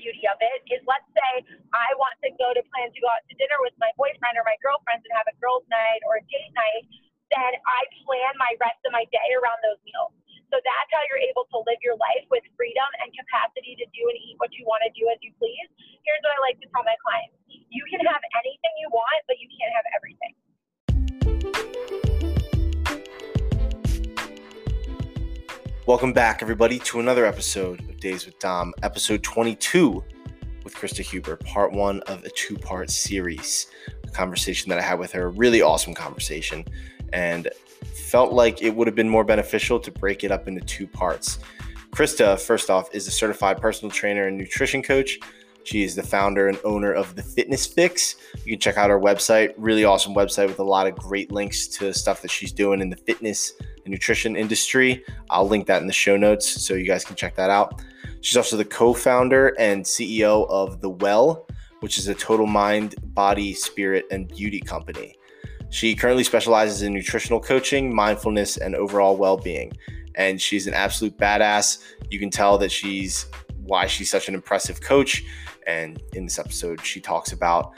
beauty of it is let's say I want to go to plan to go out to dinner with my boyfriend or my girlfriends and have a girls' night or a date night, then I plan my rest of my day around those meals. So that's how you're able to live your life with freedom and capacity to do and eat what you want to do as you please. Here's what I like to tell my clients you can have anything you want, but you can't have everything. Welcome back, everybody, to another episode of Days with Dom, episode 22 with Krista Huber, part one of a two part series. A conversation that I had with her, really awesome conversation, and felt like it would have been more beneficial to break it up into two parts. Krista, first off, is a certified personal trainer and nutrition coach. She is the founder and owner of the Fitness Fix. You can check out her website, really awesome website with a lot of great links to stuff that she's doing in the fitness and nutrition industry. I'll link that in the show notes so you guys can check that out. She's also the co founder and CEO of The Well, which is a total mind, body, spirit, and beauty company. She currently specializes in nutritional coaching, mindfulness, and overall well being. And she's an absolute badass. You can tell that she's why she's such an impressive coach. And in this episode, she talks about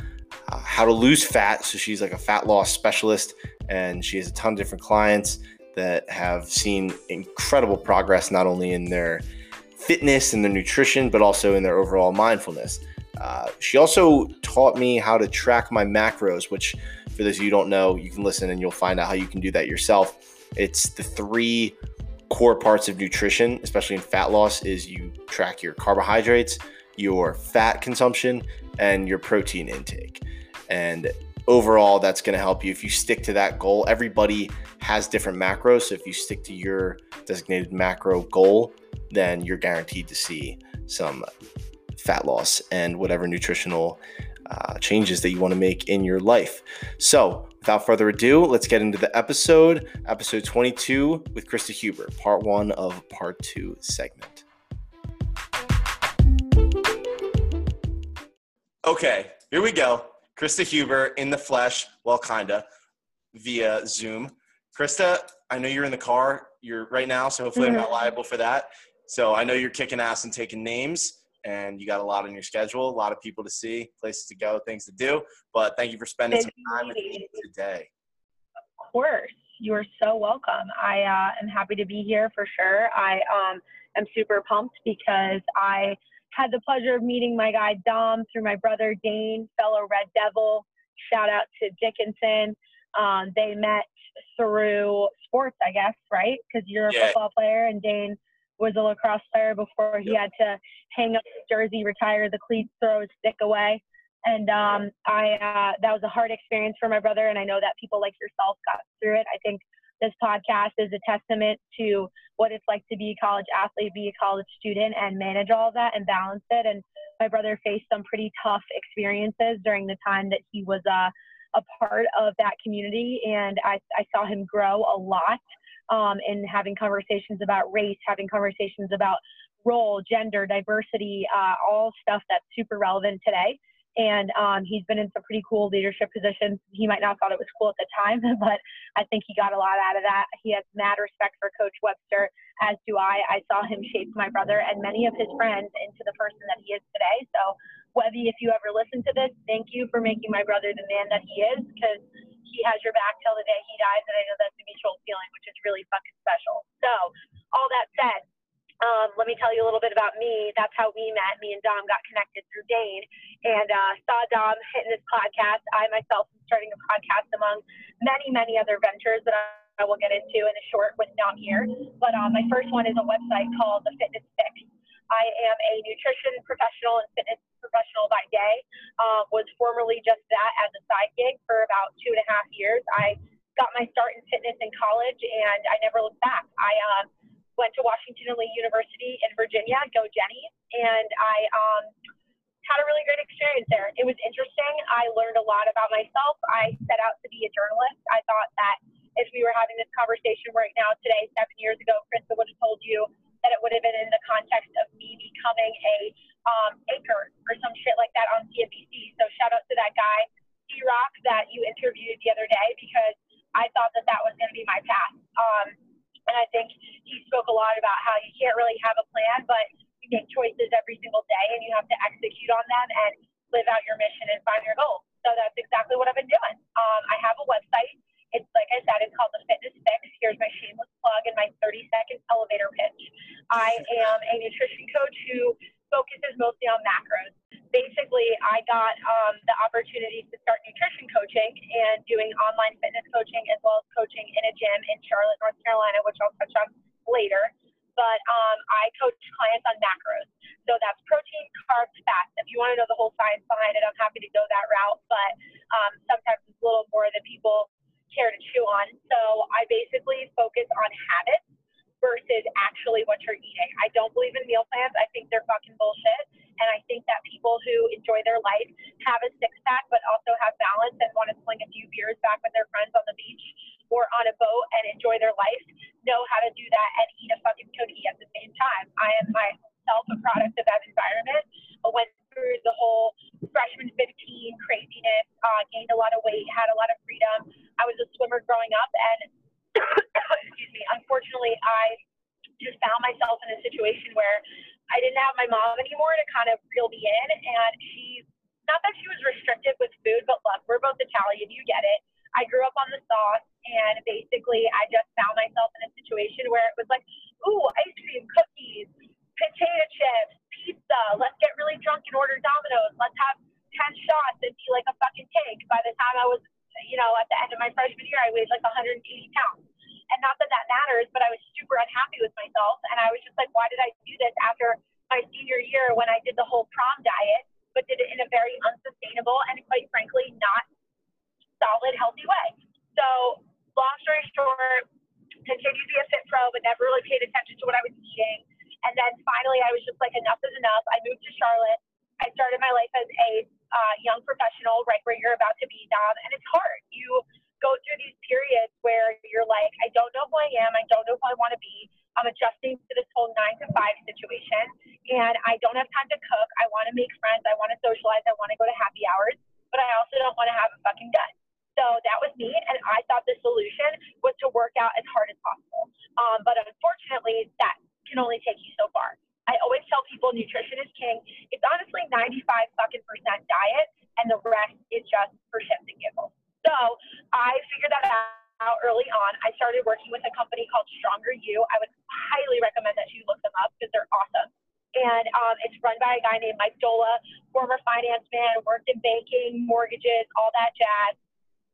uh, how to lose fat. So she's like a fat loss specialist, and she has a ton of different clients that have seen incredible progress not only in their fitness and their nutrition, but also in their overall mindfulness. Uh, she also taught me how to track my macros, which, for those of you don't know, you can listen and you'll find out how you can do that yourself. It's the three core parts of nutrition, especially in fat loss, is you track your carbohydrates, your fat consumption, and your protein intake. And overall, that's going to help you if you stick to that goal. Everybody has different macros. So if you stick to your designated macro goal, then you're guaranteed to see some fat loss and whatever nutritional uh, changes that you want to make in your life. So, without further ado, let's get into the episode, episode 22 with Krista Huber, part one of part two segment. Okay, here we go. Krista Huber in the flesh, well, kinda, via Zoom. Krista, I know you're in the car. You're right now, so hopefully mm-hmm. I'm not mm-hmm. liable for that. So I know you're kicking ass and taking names, and you got a lot on your schedule, a lot of people to see, places to go, things to do. But thank you for spending some time with me today. Of course, you are so welcome. I uh, am happy to be here for sure. I um, am super pumped because I had the pleasure of meeting my guy Dom through my brother Dane, fellow Red Devil. Shout out to Dickinson. Um, they met through sports, I guess, right? Because you're a yeah. football player and Dane was a lacrosse player before he yep. had to hang up his jersey, retire the cleats, throw his stick away. And um, I uh, that was a hard experience for my brother, and I know that people like yourself got through it. I think this podcast is a testament to what it's like to be a college athlete, be a college student, and manage all that and balance it. And my brother faced some pretty tough experiences during the time that he was uh, a part of that community, and I, I saw him grow a lot um, in having conversations about race, having conversations about role, gender, diversity, uh, all stuff that's super relevant today. And um, he's been in some pretty cool leadership positions. He might not have thought it was cool at the time, but I think he got a lot out of that. He has mad respect for Coach Webster, as do I. I saw him shape my brother and many of his friends into the person that he is today. So Webby, if you ever listen to this, thank you for making my brother the man that he is because he has your back till the day he dies, and I know that's a mutual feeling, which is really fucking special. So, all that said, um, let me tell you a little bit about me. That's how we met. Me and Dom got connected through Dane and uh, saw Dom hitting this podcast. I myself am starting a podcast among many, many other ventures that I will get into in a short with Dom here. But uh, my first one is a website called The Fitness Fix. I am a nutrition professional and fitness professional by day. Uh, was formerly just that as a side gig for about two and a half years. I got my start in fitness in college, and I never looked back. I um, went to Washington and Lee University in Virginia, go Jenny, and I um, had a really great experience there. It was interesting. I learned a lot about myself. I set out to be a journalist. I thought that if we were having this conversation right now today, seven years ago, Krista would have told you that it would have been in the context of me becoming a um, anchor or some shit like that on CNBC. So shout out to that guy, D Rock, that you interviewed the other day because I thought that that was going to be my path. Um, and I think he spoke a lot about how you can't really have a plan, but you make choices every single day and then you have to execute on them and live out your mission and find your goals. So that's exactly what I've been doing. Um, I have a website. It's like I said, it's called the Fitness Fix. Here's my shameless plug and my 30 second elevator pitch. I am a nutrition coach who focuses mostly on macros. Basically, I got um, the opportunity to start nutrition coaching and doing online fitness coaching as well as coaching in a gym in Charlotte, North Carolina, which I'll touch on later. But um, I coach clients on macros. So that's protein, carbs, fats. If you want to know the whole science behind it, I'm happy to go that route. But um, sometimes it's a little more than people care to chew on. So I basically focus on habits versus actually what you're eating. I don't believe in meal plans. I think they're fucking bullshit. And I think that people who enjoy their life have a six pack, but also have balance and want to sling a few beers back with their friends on the beach or on a boat and enjoy their life know how to do that and eat a fucking cookie at the same time. I am myself a product of that environment. I went through the whole freshman 15 craziness, uh, gained a lot of weight, had a lot of freedom. I was a swimmer growing up and excuse me, unfortunately, I just found myself in a situation where I didn't have my mom anymore to kind of reel me in. And she, not that she was restrictive with food, but look, we're both Italian, you get it. I grew up on the sauce, and basically, I just found myself in a situation where it was like, ooh, ice cream, cookies, potato chips, pizza. Let's get really drunk and order Domino's. Let's have 10 shots and be like a fucking tank. By the time I was you know, at the end of my freshman year, I weighed like 180 pounds. And not that that matters, but I was super unhappy with myself. And I was just like, why did I do this after my senior year when I did the whole prom diet, but did it in a very unsustainable and quite frankly, not solid, healthy way? So, long story short, continued to be a fit pro, but never really paid attention to what I was eating. And then finally, I was just like, enough is enough. I moved to Charlotte. I started my life as a uh, young professional right where you're about to be, Dom, and it's hard. You go through these periods where you're like, I don't know who I am, I don't know who I want to be. I'm adjusting to this whole nine to five situation, and I don't have time to cook. I want to make friends, I want to socialize, I want to go to happy hours, but I also don't want to have a fucking gun. So that was me, and I thought the solution was to work out as hard as possible. Um, but unfortunately, that can only take you so far. I always tell people nutrition is king. It's honestly 95 fucking percent diet, and the rest is just for shits and giggles. So I figured that out early on. I started working with a company called Stronger U. I would highly recommend that you look them up because they're awesome. And um, it's run by a guy named Mike Doehla, former finance man, worked in banking, mortgages, all that jazz.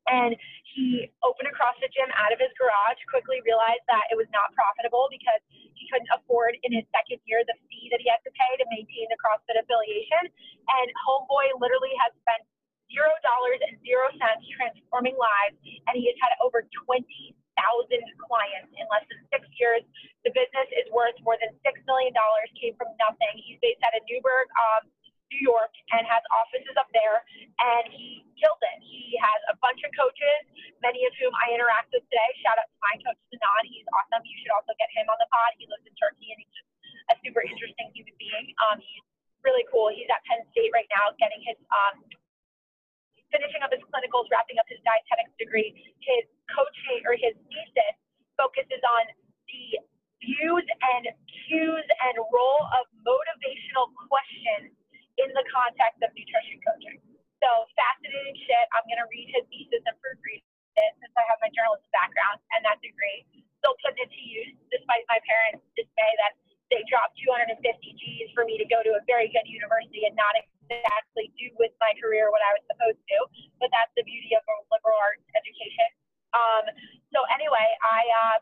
And he opened a CrossFit gym out of his garage, quickly realized that it was not profitable because he couldn't afford in his second year the fee that he had to pay to maintain the CrossFit affiliation. And Homeboy literally has spent zero dollars and zero cents transforming lives, and he has had over 20,000 clients in less than six years. The business is worth more than $6 million, came from nothing. He's based out of Newburgh, um, New York and has offices up there, and he killed it. He has a bunch of coaches, many of whom I interact with today. Shout out to my coach, Sanan. He's awesome. You should also get him on the pod. He lives in Turkey, and he's just a super interesting human being. Um, he's really cool. He's at Penn State right now getting his um, finishing up his clinicals, wrapping up his dietetics degree. His coaching or his thesis focuses on the views and cues and role of motivational questions in the context of nutrition coaching. So fascinating shit. I'm to read his thesis and proofread it since I have my journalism background and that degree. Still putting it to use despite my parents' dismay that they dropped 250 G's for me to go to a very good university and not exactly do with my career what I was supposed to. But that's the beauty of a liberal arts education. Um, so anyway, I uh,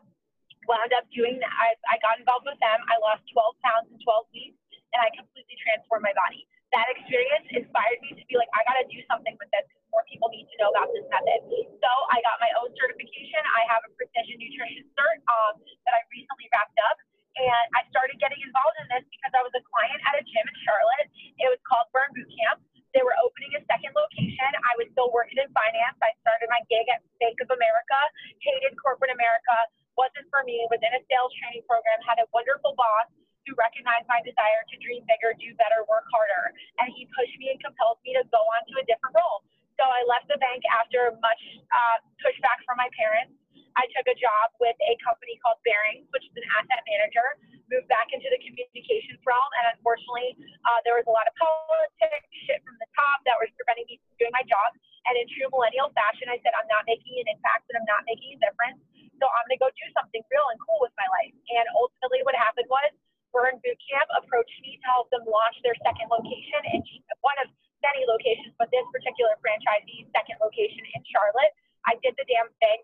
wound up doing that. I, I got involved with them. I lost 12 pounds in 12 weeks and I completely transformed my body that experience inspired me to be like, I got to do something with this because more people need to know about this method. So I got my own certification. I have a precision nutrition cert um, that I recently wrapped up. And I started getting involved in this because I was a client at a gym in Charlotte. It was called Burn Boot Camp. They were opening a second location. I was still working in finance. I started my gig at Bank of America, hated corporate America, wasn't for me, was in a sales training program, had a wonderful boss who recognized my desire to dream bigger, do better, work harder. And he pushed me and compelled me to go on to a different role. So I left the bank after much uh, pushback from my parents. I took a job with a company called Barings, which is an asset manager, moved back into the communications realm. And unfortunately, uh, there was a lot of politics, shit from the top that was preventing me from doing my job. And in true millennial fashion, I said, I'm not making an impact and I'm not making a difference. So I'm going to go do something real and cool with my life. And ultimately, what happened was Burn Boot Camp approached me to help them launch their second location in one of many locations, but this particular franchisee's second location in Charlotte. I did the damn thing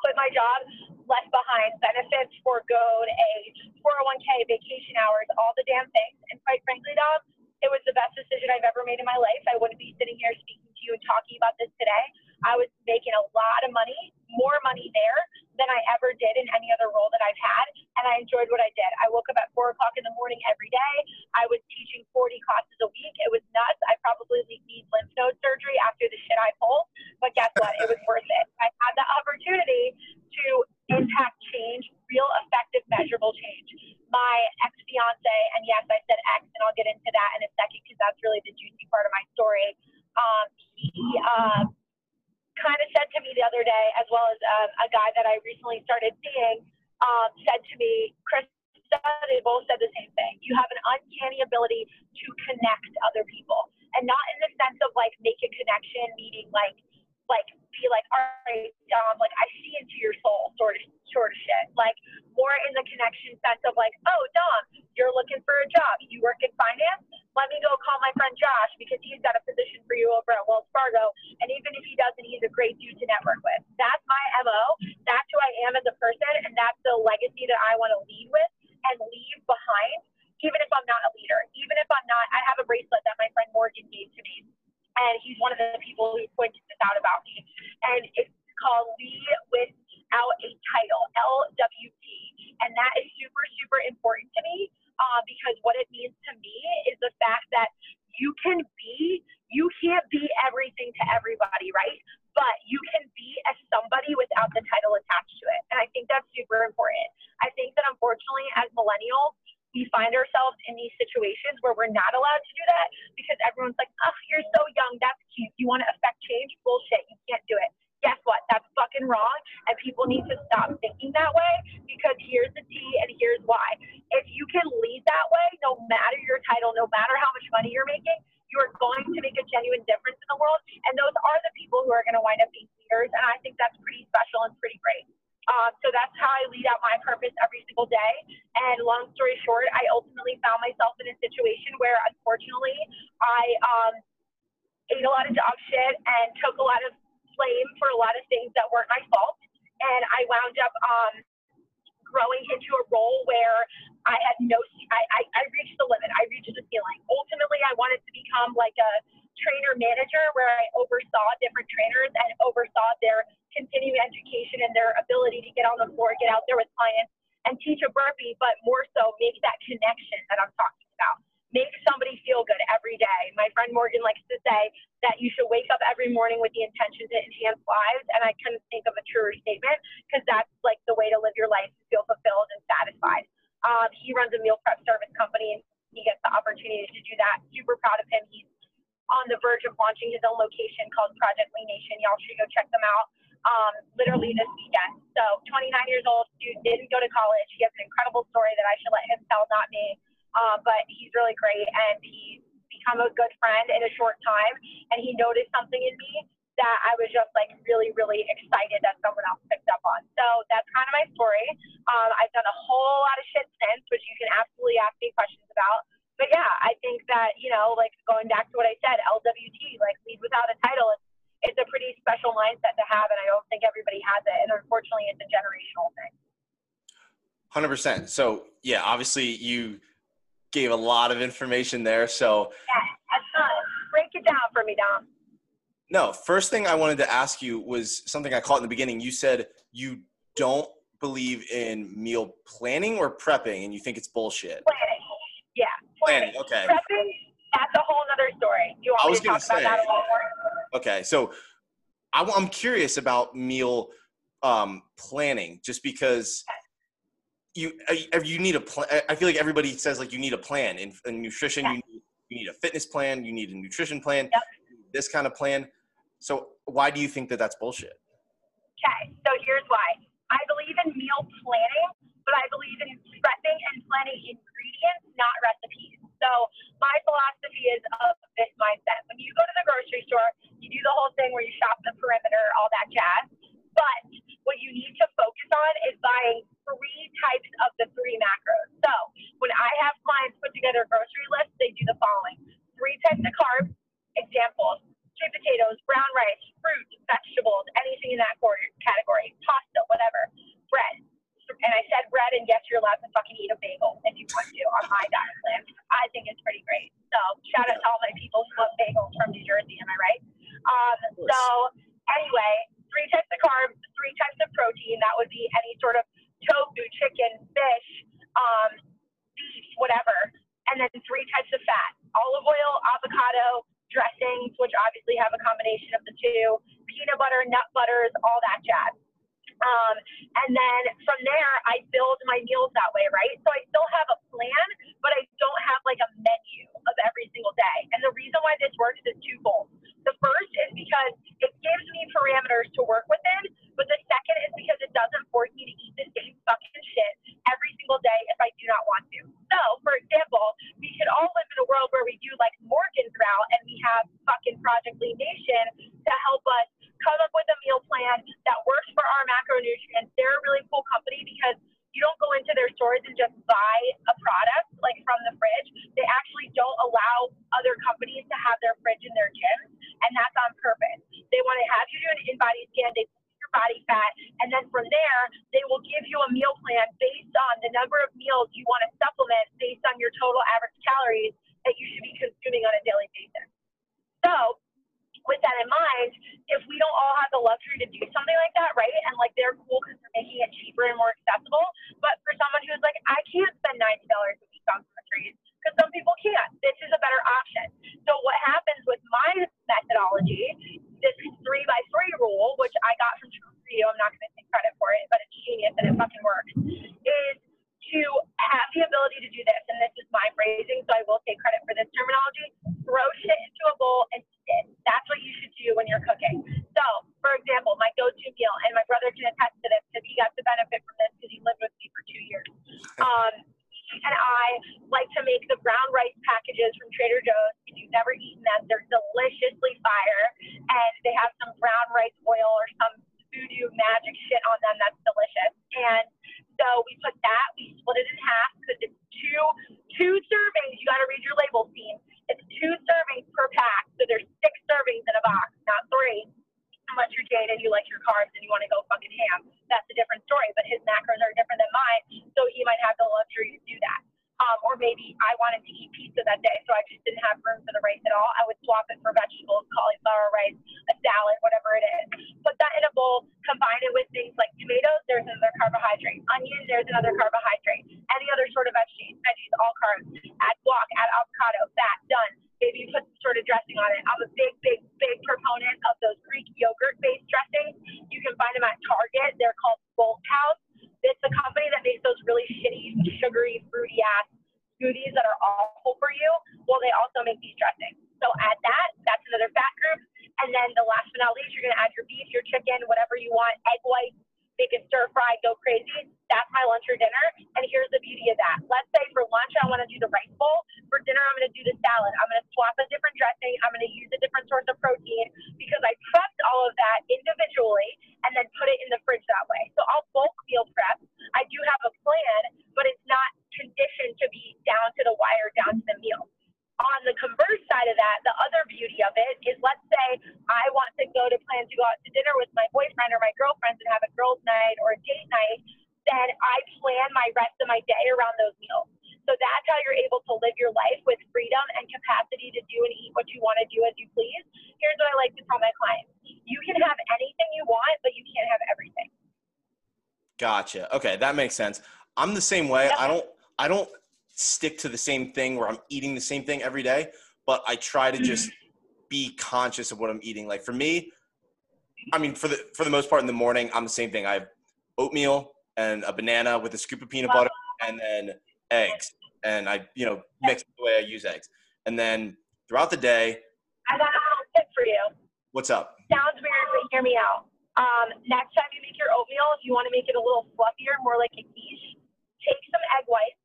quit my job, left behind benefits, foregoed a 401k, vacation hours, all the damn things. And quite frankly, Dom, it was the best decision I've ever made in my life. I wouldn't be sitting here speaking to you and talking about this today. I was making a lot of money, more money there than I ever did in any other role that I've had. And I enjoyed what I did. I woke up at four o'clock in the morning every day. I was teaching 40 classes a week. It was nuts. I probably need lymph node surgery after the shit I pulled. But guess what? It was worth it. I had the opportunity to impact change, real effective, measurable change. My ex fiance, and yes, I said ex, and I'll get into that in a second because that's really the juicy part of my story. Um, he, uh, kind of said to me the other day, as well as um, a guy that I recently started seeing, um, said to me, Chris, they both said the same thing. You have an uncanny ability to connect other people, and not in the sense of like make a connection, meaning like like be like, all right, um, like I see into your soul, sort of sort of shit. Like more in the connection sense of like, oh, Dom, you're looking for a job. You work in finance. Let me go call my friend Josh because he's got a position you over at Wells Fargo. And even if he doesn't, he's a great dude to network with. That's my MO. That's who I am as a person. And that's the legacy that I want to lead with and leave behind, even if I'm not a leader. Even if I'm not, I have a bracelet that my friend Morgan gave to me. And he's one of the people who pointed this out about me. And it's called Lead Without a Title, LWT. And that is super, super important to me uh, because what it means to me is the fact that you can be, you can't be everything to everybody, right? But you can be as somebody without the title attached to it. And I think that's super important. I think that unfortunately, as millennials, we find ourselves in these situations where we're not allowed to do that because everyone's like, oh, you're so young. That's cute. You want to affect change? Bullshit. You can't do it. Guess what? That's fucking wrong. And people need to stop thinking that way because here's the tea and here's why. If you can lead that way, no matter your title, no matter how much money you're making, you are going to make a genuine difference in the world. And those are the people who are going to wind up being leaders. And I think that's pretty special and pretty great. Um, so that's how I lead out my purpose every single day. And long story short, I ultimately found myself in a situation where, unfortunately, I um, ate a lot of dog shit and took a lot of blame for a lot of things that weren't my fault. And I wound up um, growing into a role where I had no, I, I, I reached the limit. I reached the ceiling. Ultimately, I wanted to become like a trainer manager where I oversaw different trainers and oversaw their continuing education and their ability to get on the floor, get out there with clients and teach a burpee, but more so make that connection that I'm talking about. Make somebody feel good every day. My friend Morgan likes to say that you should wake up every morning with the intention to enhance lives. And I couldn't think of a truer statement because that's like the way to live your life to feel fulfilled and satisfied. Um, he runs a meal prep service company and he gets the opportunity to do that. Super proud of him. He's on the verge of launching his own location called Project Lean Nation. Y'all should go check them out um, literally this weekend. So 29 years old, dude didn't go to college. He has an incredible story that I should let him tell, not me. Uh, but he's really great and he's become a good friend in a short time. And he noticed something in me that I was just like really, really excited that someone else picked up on. So that's kind of my story. Um, I've done a whole lot of shit since, which you can absolutely ask me questions about. But yeah, I think that, you know, like 100%. So, yeah, obviously you gave a lot of information there. So, yeah, Break it down for me, Dom. No, first thing I wanted to ask you was something I caught in the beginning. You said you don't believe in meal planning or prepping, and you think it's bullshit. Planning, yeah. Planning, planning. okay. Prepping, that's a whole other story. You want I me to talk say, about that a lot more? Okay, so I, am curious about meal um, planning, just because. Okay you uh, uh, you need a plan. I feel like everybody says like you need a plan in, in nutrition. Yeah. You, need, you need a fitness plan. You need a nutrition plan. Yep. This kind of plan. So why do you think that that's bullshit? Okay, so here's why. I believe in meal planning, but I believe in prepping and planning ingredients, not recipes. So my philosophy day, smoothies that are awful for you, well, they also make these dressings. So add that. That's another fat group. And then the last but not least, you're going to add your beef, your chicken, whatever you want, egg whites, make it stir fry, go crazy. That's my lunch or dinner. And here's the beauty of that. Let's say for lunch, I want to do the rice bowl. For dinner, I'm going to do the salad. I'm going to swap a different dressing. I'm going to Gotcha. Okay, that makes sense. I'm the same way. I don't I don't stick to the same thing where I'm eating the same thing every day, but I try to just be conscious of what I'm eating. Like for me, I mean for the for the most part in the morning, I'm the same thing. I have oatmeal and a banana with a scoop of peanut butter and then eggs. And I, you know, mix the way I use eggs. And then throughout the day I got a little tip for you. What's up? Sounds weird, but hear me out. Um, next time you make your oatmeal, if you want to make it a little fluffier, more like a quiche, take some egg whites,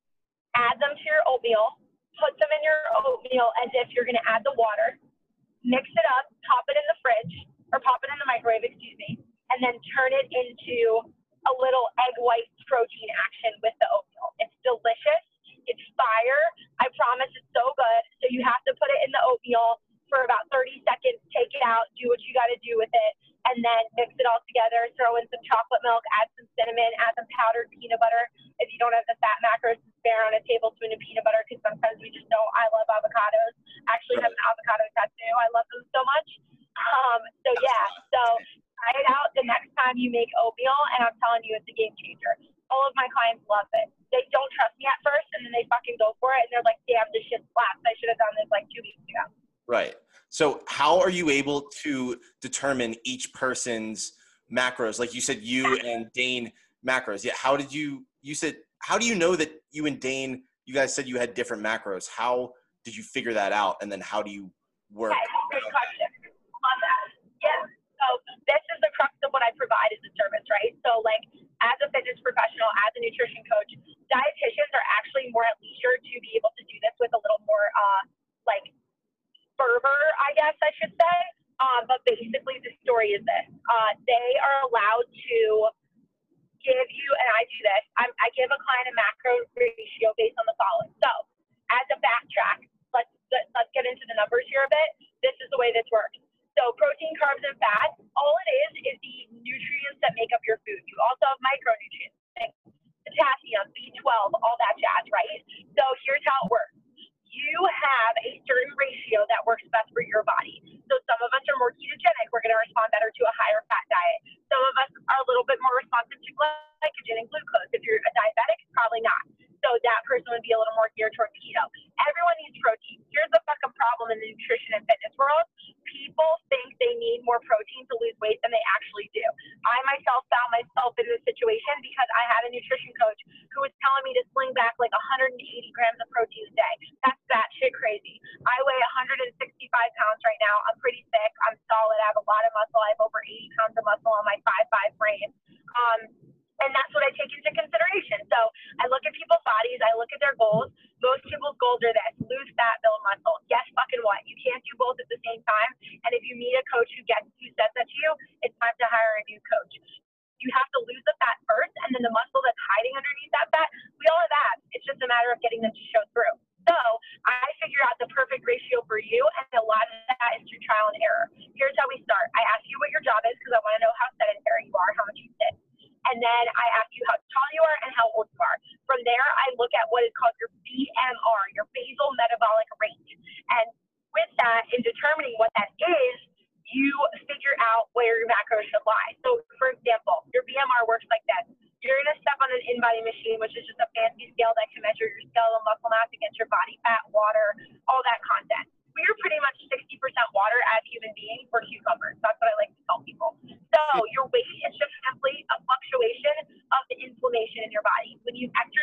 add them to your oatmeal, put them in your oatmeal as if you're going to add the water, mix it up, pop it in the fridge, or pop it in the microwave, excuse me, and then turn it into a little egg white protein action with the oatmeal. It's delicious. It's fire. I promise it's so good. So you have to put it in the oatmeal for about 30 seconds, take it out, do what you got to do with it, and then mix it all together. Throw in some chocolate milk, add some cinnamon, add some powdered peanut butter. If you don't have the fat macros to spare on a tablespoon of peanut butter, because sometimes we just know I love avocados. I actually have an avocado tattoo. I love them so much. Um, so yeah, so try it out the next time you make oatmeal, and I'm telling you, it's a game changer. All of my clients love it. They don't trust me at first, and then they fucking go for it, and they're like, "Damn, this shit slaps. I should have done this like two weeks ago." Right. So, how are you able to determine each person's macros? Like you said, you and Dane macros. Yeah. How did you? You said, how do you know that you and Dane? You guys said you had different macros. How did you figure that out? And then how do you work? Great question. Love that. Yeah. So this is the crux of what I provide as a service, right? So like as a fitness professional, as a nutrition coach, dietitians are actually more at leisure to be able to do this with a little more uh, like fervor, I guess I should say. Um, but basically, the story is this: uh, they are allowed to give you, and I do this. I'm, I give a client a macro ratio based on the following. So, as a backtrack, let's let's get into the numbers here a bit. This is the way this works. So protein, carbs, and fat, all it is is the nutrients that make up your food. You also have micronutrients, like potassium, B12, all that jazz, right? So here's how it works. You have a certain ratio that works best for your body. So some of us are more ketogenic. We're going to respond better to a higher fat diet. Some of us are a little bit more responsive to glycogen and glucose. If you're a diabetic, it's probably not. So that person would be a little more geared towards keto. Everyone needs protein. Here's the fucking problem in the nutrition and fitness world people think they need more protein to lose weight than they actually do. I myself found myself in this situation because I had a nutrition coach who was telling me to sling back like 180 grams of protein a day. That's that shit crazy. I weigh 165 pounds right now. I'm pretty thick. I'm solid. I have a lot of muscle. I have over 80 pounds of muscle on my 5'5 frame. Um, and that's what I take into consideration. So I look at people's bodies, I look at their goals. Most people's goals are this lose fat, build muscle. Guess fucking what? You can't do both at the same time. And if you meet a coach who gets who says that to you, it's time to hire a new coach. You have to lose the fat first, and then the muscle that's hiding underneath that fat, we all have abs. It's just a matter of getting them to show through. So I figure out the perfect ratio for you, and a lot of that is through trial and error. Here's how we start. I ask you what your job is because I want to know how sedentary you are, how much you sit and then I ask you how tall you are and how old you are. From there, I look at what is called your BMR, your basal metabolic rate. And with that, in determining what that is, you figure out where macros should lie. So, for example, your BMR works like this. You're going to step on an in-body machine, which is just a fancy scale that can measure your skeletal muscle mass against your body fat, water, all that content we're pretty much 60% water as human beings. for cucumbers. That's what I like to tell people. So your weight is just simply a fluctuation of the inflammation in your body. When you exercise,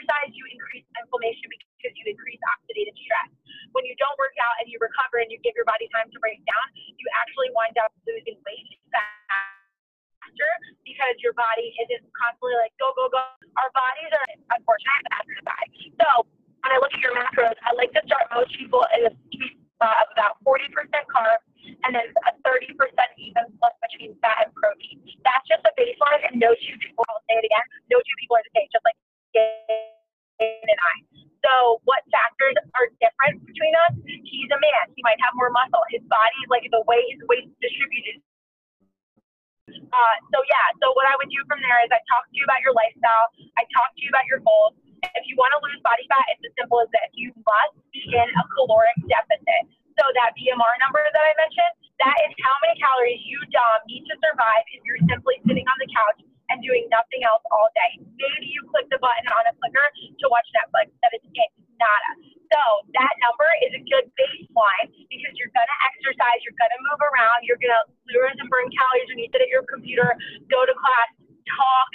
caloric deficit. So that BMR number that I mentioned, that is how many calories you, Dom, need to survive if you're simply sitting on the couch and doing nothing else all day. Maybe you click the button on a clicker to watch Netflix. That is it. Nada. So that number is a good baseline because you're gonna exercise, you're gonna move around, you're gonna lose and burn calories when you sit at your computer, go to class, talk,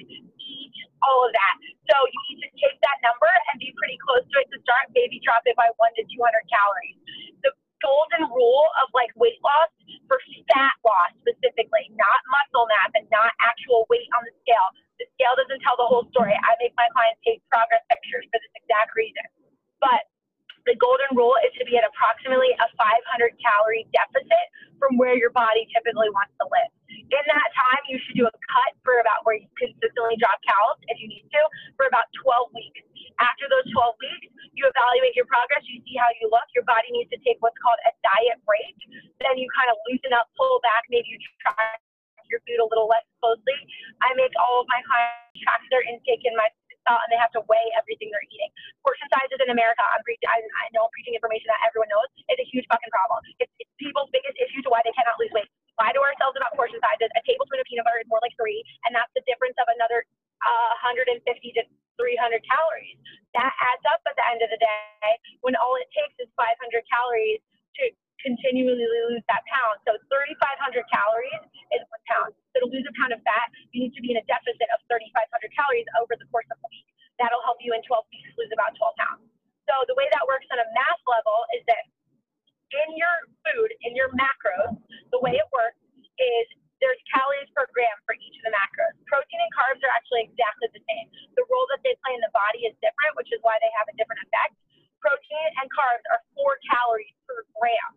all of that. So you need to take that number and be pretty close to it to start. Maybe drop it by one to 200 calories. The golden rule of like weight loss for fat loss specifically, not muscle mass and not actual weight on the scale. The scale doesn't tell the whole story. I make my clients take progress pictures for this exact reason. The golden rule is to be at approximately a 500 calorie deficit from where your body typically wants to live. In that time, you should do a cut for about where you consistently drop calories if you need to for about 12 weeks. After those 12 weeks, you evaluate your progress, you see how you look. Your body needs to take what's called a diet break. Then you kind of loosen up, pull back, maybe you try your food a little less closely. I make all of my clients track their intake in my uh, and they have to weigh everything they're eating. Portion sizes in America, I'm pre- I, I know I'm preaching information that everyone knows, is a huge fucking problem. It's, it's people's biggest issue to why they cannot lose weight. Lie to ourselves about portion sizes. A tablespoon of peanut butter is more like three, and that's the difference of another uh, 150 to 300 calories. That adds up at the end of the day when all it takes is 500 calories to continually lose that pound. So 3,500 calories is one pound. So to lose a pound of fat, you need to be in a deficit of 3,500 calories over the course of a week. That'll help you in 12 weeks lose about 12 pounds. So the way that works on a mass level is that in your food, in your macros, the way it works is there's calories per gram for each of the macros. Protein and carbs are actually exactly the same. The role that they play in the body is different, which is why they have a different effect. Protein and carbs are four calories per gram.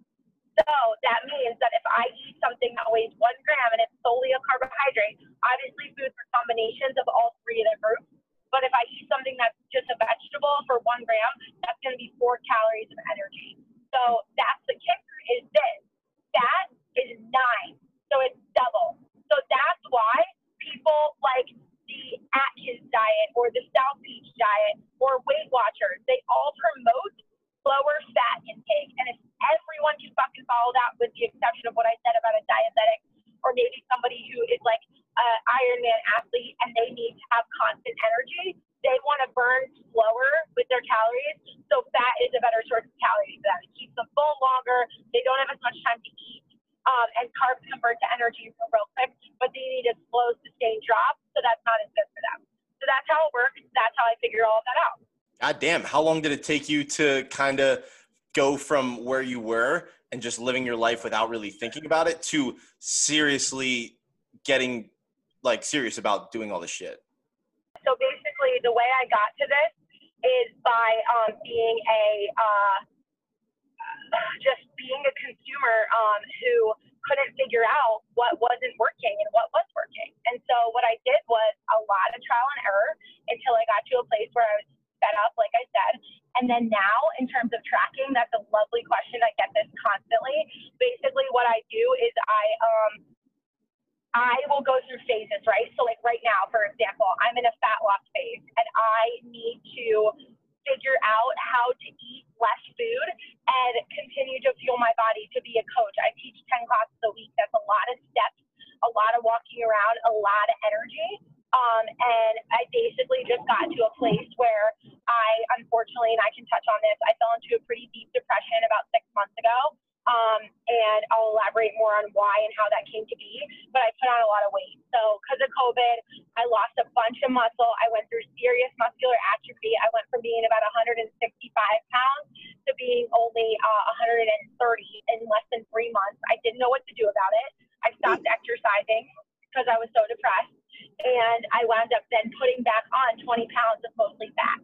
So that means that if I eat something that weighs one gram and it's solely a carbohydrate, obviously foods are combinations of all three of the groups. But if I eat something that's just a vegetable for one gram, that's going to be four calories of energy. So that's the kicker is this. That is nine. So it's double. So that's why people like the Atkins diet or the South Beach diet or Weight Watchers, they all promote lower fat intake. And if everyone can fucking follow that with the exception of what I said about a diabetic or maybe somebody who is like an Ironman athlete and they need to have constant energy. They want to burn slower with their calories. So fat is a better source of calories for them. It keeps them full longer. They don't have as much time to eat. Um, and carbs convert to energy real quick, but they need a slow, sustained drop. So that's not as good for them. So that's how it works. That's how I figure all of that out. God damn. How long did it take you to kind of go from where you were and just living your life without really thinking about it to seriously getting like serious about doing all this shit? So basically, the way I got to this is by um, being a uh, just being a consumer um, who couldn't figure out what wasn't working and what was working. And so what I did was a lot of trial and error until I got to a place where I was set up, like I said, and then now, in terms of tracking, that's a lovely I do is I um I will go through phases, right? So, like right now, for example, I'm in a fat loss phase, and I need to figure out how to eat less food and continue to fuel my body to be a coach. I teach 10 classes a week. That's a lot of steps, a lot of walking around, a lot of energy. Um, and I basically just got to a place where I, unfortunately, and I can touch on this, I fell into a pretty deep depression about six months ago. Um, and I'll elaborate more on why and how that came to be. But I put on a lot of weight. So, because of COVID, I lost a bunch of muscle. I went through serious muscular atrophy. I went from being about 165 pounds to being only uh, 130 in less than three months. I didn't know what to do about it. I stopped exercising because I was so depressed and I wound up then putting back on 20 pounds of mostly fat.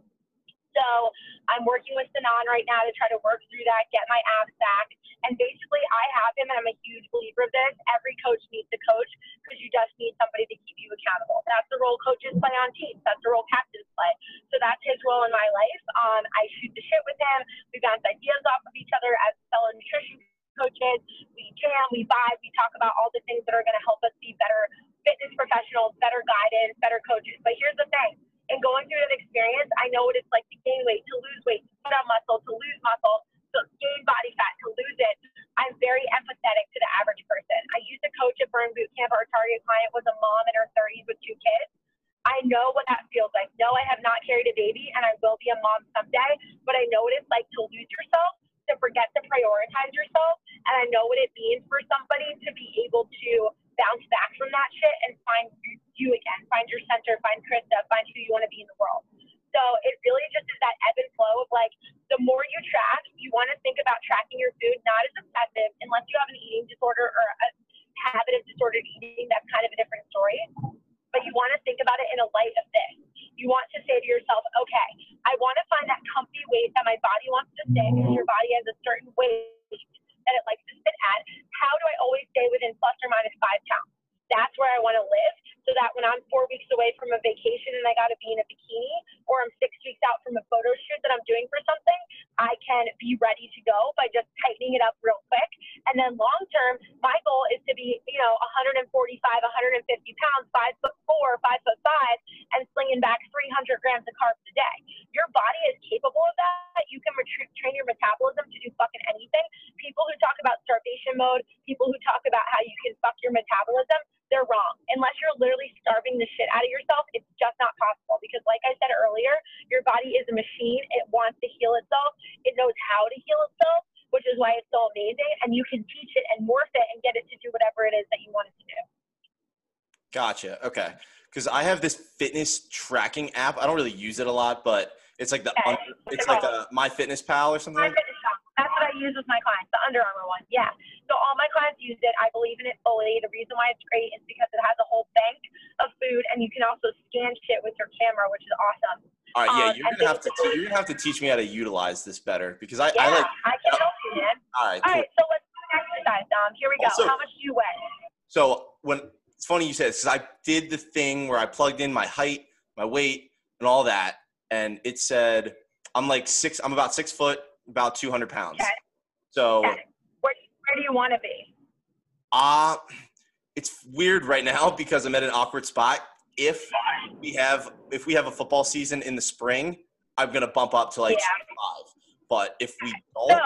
So I'm working with Sanan right now to try to work through that, get my abs back. And basically, I have him, and I'm a huge believer of this. Every coach needs a coach because you just need somebody to keep you accountable. That's the role coaches play on teams. That's the role captains play. So that's his role in my life. Um, I shoot the shit with him. We bounce ideas off of each other as fellow nutrition coaches. We jam, we vibe, we talk about all the things that are going to help us be better fitness professionals, better guidance, better coaches. But here's the thing in going through that experience, I know what it's like to gain weight, to lose weight, to put on muscle, to lose muscle, to gain body fat, to lose it. I'm very empathetic to the average person. I used to coach at Burn Boot Camp. Our target client was a mom in her 30s with two kids. I know what that feels like. No, I have not carried a baby and I will be a mom someday, but I know what it's like to lose yourself, to forget to prioritize yourself. And I know what it means for somebody to be able to bounce back from that shit and find you again, find your center, find Krista, find who you want to be in the world. So it really just is that ebb and flow of like the more you track, you want to think about tracking your food not as obsessive unless you have an eating disorder or a it because your body has a certain weight that it likes to sit at. How do I always stay within plus or minus five pounds? That's where I want to live so that when I'm four weeks away from a vacation and I got to be in a bikini, or I'm six weeks out from a photo shoot that I'm doing for something, I can be ready to go by just tightening it up real quick. And then long term, my goal is to be, you know, 145, 150 pounds, five foot four, five foot five, and slinging back 300 grams of carbs a day. Your body is capable of that. You can ret- train your metabolism to do fucking anything. People who talk about starvation mode, people who talk about how you can fuck your metabolism, they're wrong. Unless you're literally starving the shit out of yourself, it's just not possible. Because, like I said earlier, your body is a machine. It wants to heal itself, it knows how to heal itself, which is why it's so amazing. And you can teach it and morph it and get it to do whatever it is that you want it to do. Gotcha. Okay. Because I have this fitness tracking app. I don't really use it a lot, but it's like the Okay. under, it's like a MyFitnessPal or something. My like fitness shop. That's what I use with my clients, the Under Armour one. Yeah. So all my clients use it. I believe in it fully. The reason why it's great is because it has a whole bank of food, and you can also scan shit with your camera, which is awesome. All right, yeah, Um, you're gonna have to te- you're gonna have to teach me how to utilize this better because I, I Yeah, like. I can help you, man. All right, All cool. right, so let's do an exercise, Dom. Here we go. Also- How much do you weigh? So when it's funny you said because I did the thing where I plugged in my height, my weight, and all that, and it said I'm like six. I'm about six foot, about 200 pounds. Okay. So Okay. Where, where do you want to be? uh it's weird right now because I'm at an awkward spot. If we have if we have a football season in the spring, I'm gonna bump up to like Yeah. five. But if we don't,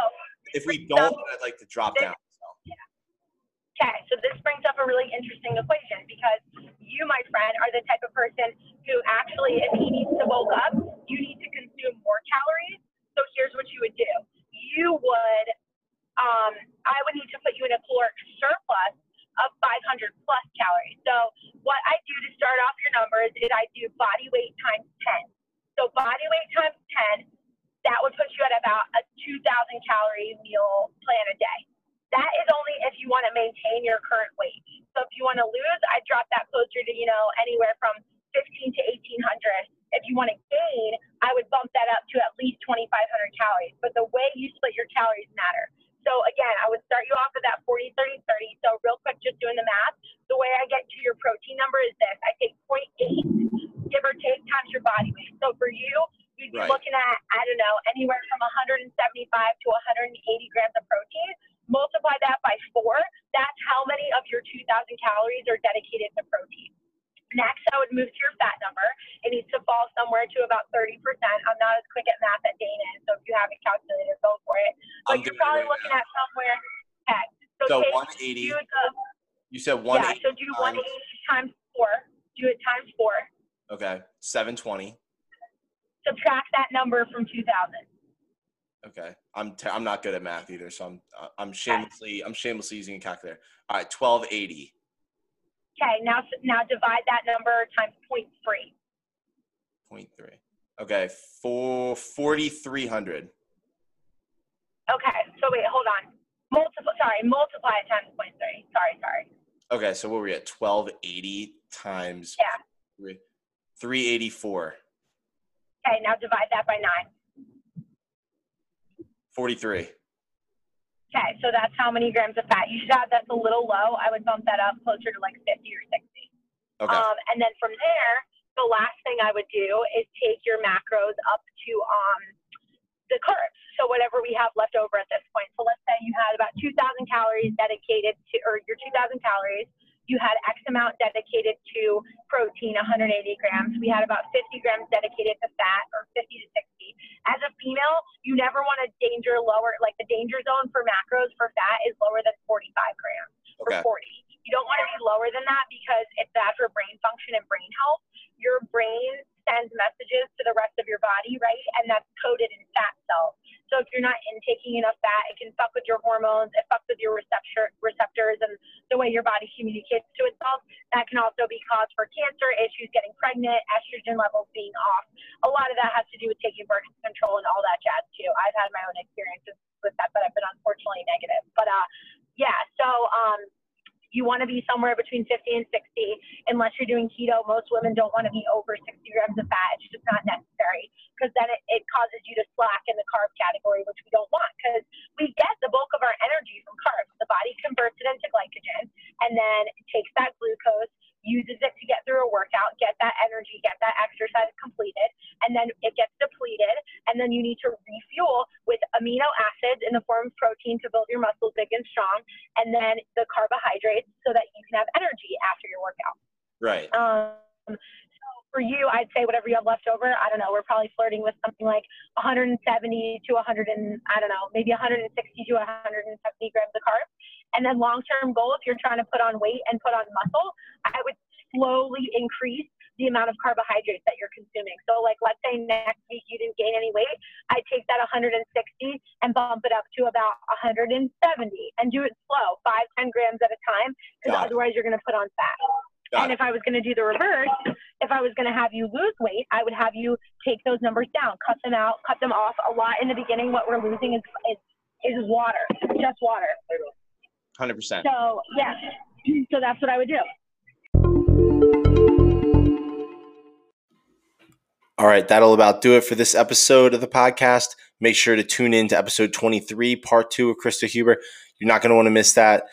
if we don't, I'd like to drop down. Okay, so this brings up a really interesting equation because you, my friend, are the type of person who actually, if he needs to bulk up, you need to consume more calories. So here's what you would do. You would, um, I would need to put you in a caloric surplus of 500 plus calories. So what I do to start off your numbers is I do body weight times 10. So body weight times 10, that would put you at about a 2,000 calorie meal plan a day. That is only if you want to maintain your current weight. So if you want to lose, I drop that closer to, you know, anywhere from 15 to 1800. If you want to gain, I would bump that up to at least 2500 calories. But the way you split your calories matter. So again, I would start you off with that 40, 30, 30. So real quick, just doing the math, the way I get to your protein number is this. I take 0.8, give or take, times your body weight. So for you, you'd be Right. looking at, I don't know, anywhere from 175 to 180 grams of protein. Multiply that by four. That's how many of your 2,000 calories are dedicated to protein. Next, I would move to your fat number. It needs to fall somewhere to about 30%. I'm not as quick at math as Dana is, so if you have a calculator, go for it. But I'm you're doing it probably right looking now. at somewhere. Okay. So, So take, 180. do the, Said yeah, so do times- 180 times four. Do it times four. Okay, 720. Subtract that number from 2,000. Okay, I'm t- I'm not good at math either, so I'm uh, I'm shamelessly I'm shamelessly using a calculator. All right, 1280. Okay, now now divide that number times 0.3. 0.3. Okay, for 4300. Okay, so wait, hold on. Multiply, sorry, multiply it times 0.3. Sorry, sorry. Okay, so what were we at? 1280 times Yeah. three- 384. Okay, now divide that by nine. 43. Okay, so that's how many grams of fat. You should have that's a little low. I would bump that up closer to like 50 or 60. Okay. Um, and then from there, the last thing I would do is take your macros up to um, the carbs. So whatever we have left over at this point. So let's say you had about 2,000 calories dedicated to, or your 2,000 calories, you had X amount dedicated to protein, 180 grams. We had about 50 grams dedicated to fat, or 50 to 60. As a female, you never want to danger lower, like the danger zone for macros for fat is lower than 45 grams Okay. or 40. You don't want to be lower than that because it's bad for brain function and brain health. Your brain sends messages to the rest of your body, right? And that's coded in fat cells. So if you're not intaking enough fat, it can fuck with your hormones. It fucks with your receptor receptors and the way your body communicates to itself. That can also be cause for cancer issues, getting pregnant, estrogen levels being off. A lot of that has to do with taking birth control and all that jazz too. I've had my own experiences with that, but I've been unfortunately negative. But uh, yeah. So um, you want to be somewhere between 50 and 60. Unless you're doing keto, most women don't want to be over 60 grams of fat. It's just not necessary because then it, it causes you to slack in the carb category, which we don't want because we get the bulk of our energy from carbs. The body converts it into glycogen and then takes that glucose uses it to get through a workout, get that energy, get that exercise completed, and then it gets depleted. And then you need to refuel with amino acids in the form of protein to build your muscles big and strong, and then the carbohydrates so that you can have energy after your workout. Right. Um, for you, I'd say whatever you have left over, I don't know, we're probably flirting with something like 170 to 100 and I don't know, maybe 160 to 170 grams of carbs. And then long term goal, if you're trying to put on weight and put on muscle, I would slowly increase the amount of carbohydrates that you're consuming. So, like, let's say next week you didn't gain any weight, I take that 160 and bump it up to about 170 and do it slow, five, 10 grams at a time, because otherwise you're going to put on fat. Got and it. if I was going to do the reverse, if I was going to have you lose weight, I would have you take those numbers down, cut them out, cut them off. A lot in the beginning, what we're losing is is, is water, just water. Hundred percent. So yeah, so that's what I would do. All right, that'll about do it for this episode of the podcast. Make sure to tune in to episode 23, part two of Krista Huber. You're not going to want to miss that.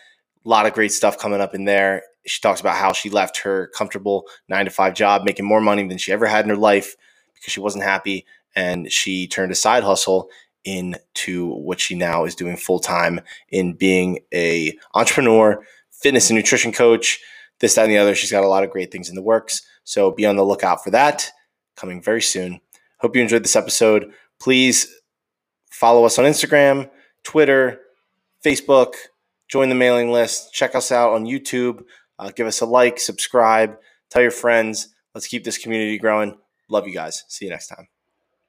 A lot of great stuff coming up in there. She talks about how she left her comfortable nine to five job, making more money than she ever had in her life because she wasn't happy. And she turned a side hustle into what she now is doing full time in being a entrepreneur, fitness and nutrition coach, this, that, and the other. She's got a lot of great things in the works. So be on the lookout for that coming very soon. Hope you enjoyed this episode. Please follow us on Instagram, Twitter, Facebook, join the mailing list, check us out on YouTube, uh, give us a like, subscribe, tell your friends. Let's keep this community growing. Love you guys. See you next time.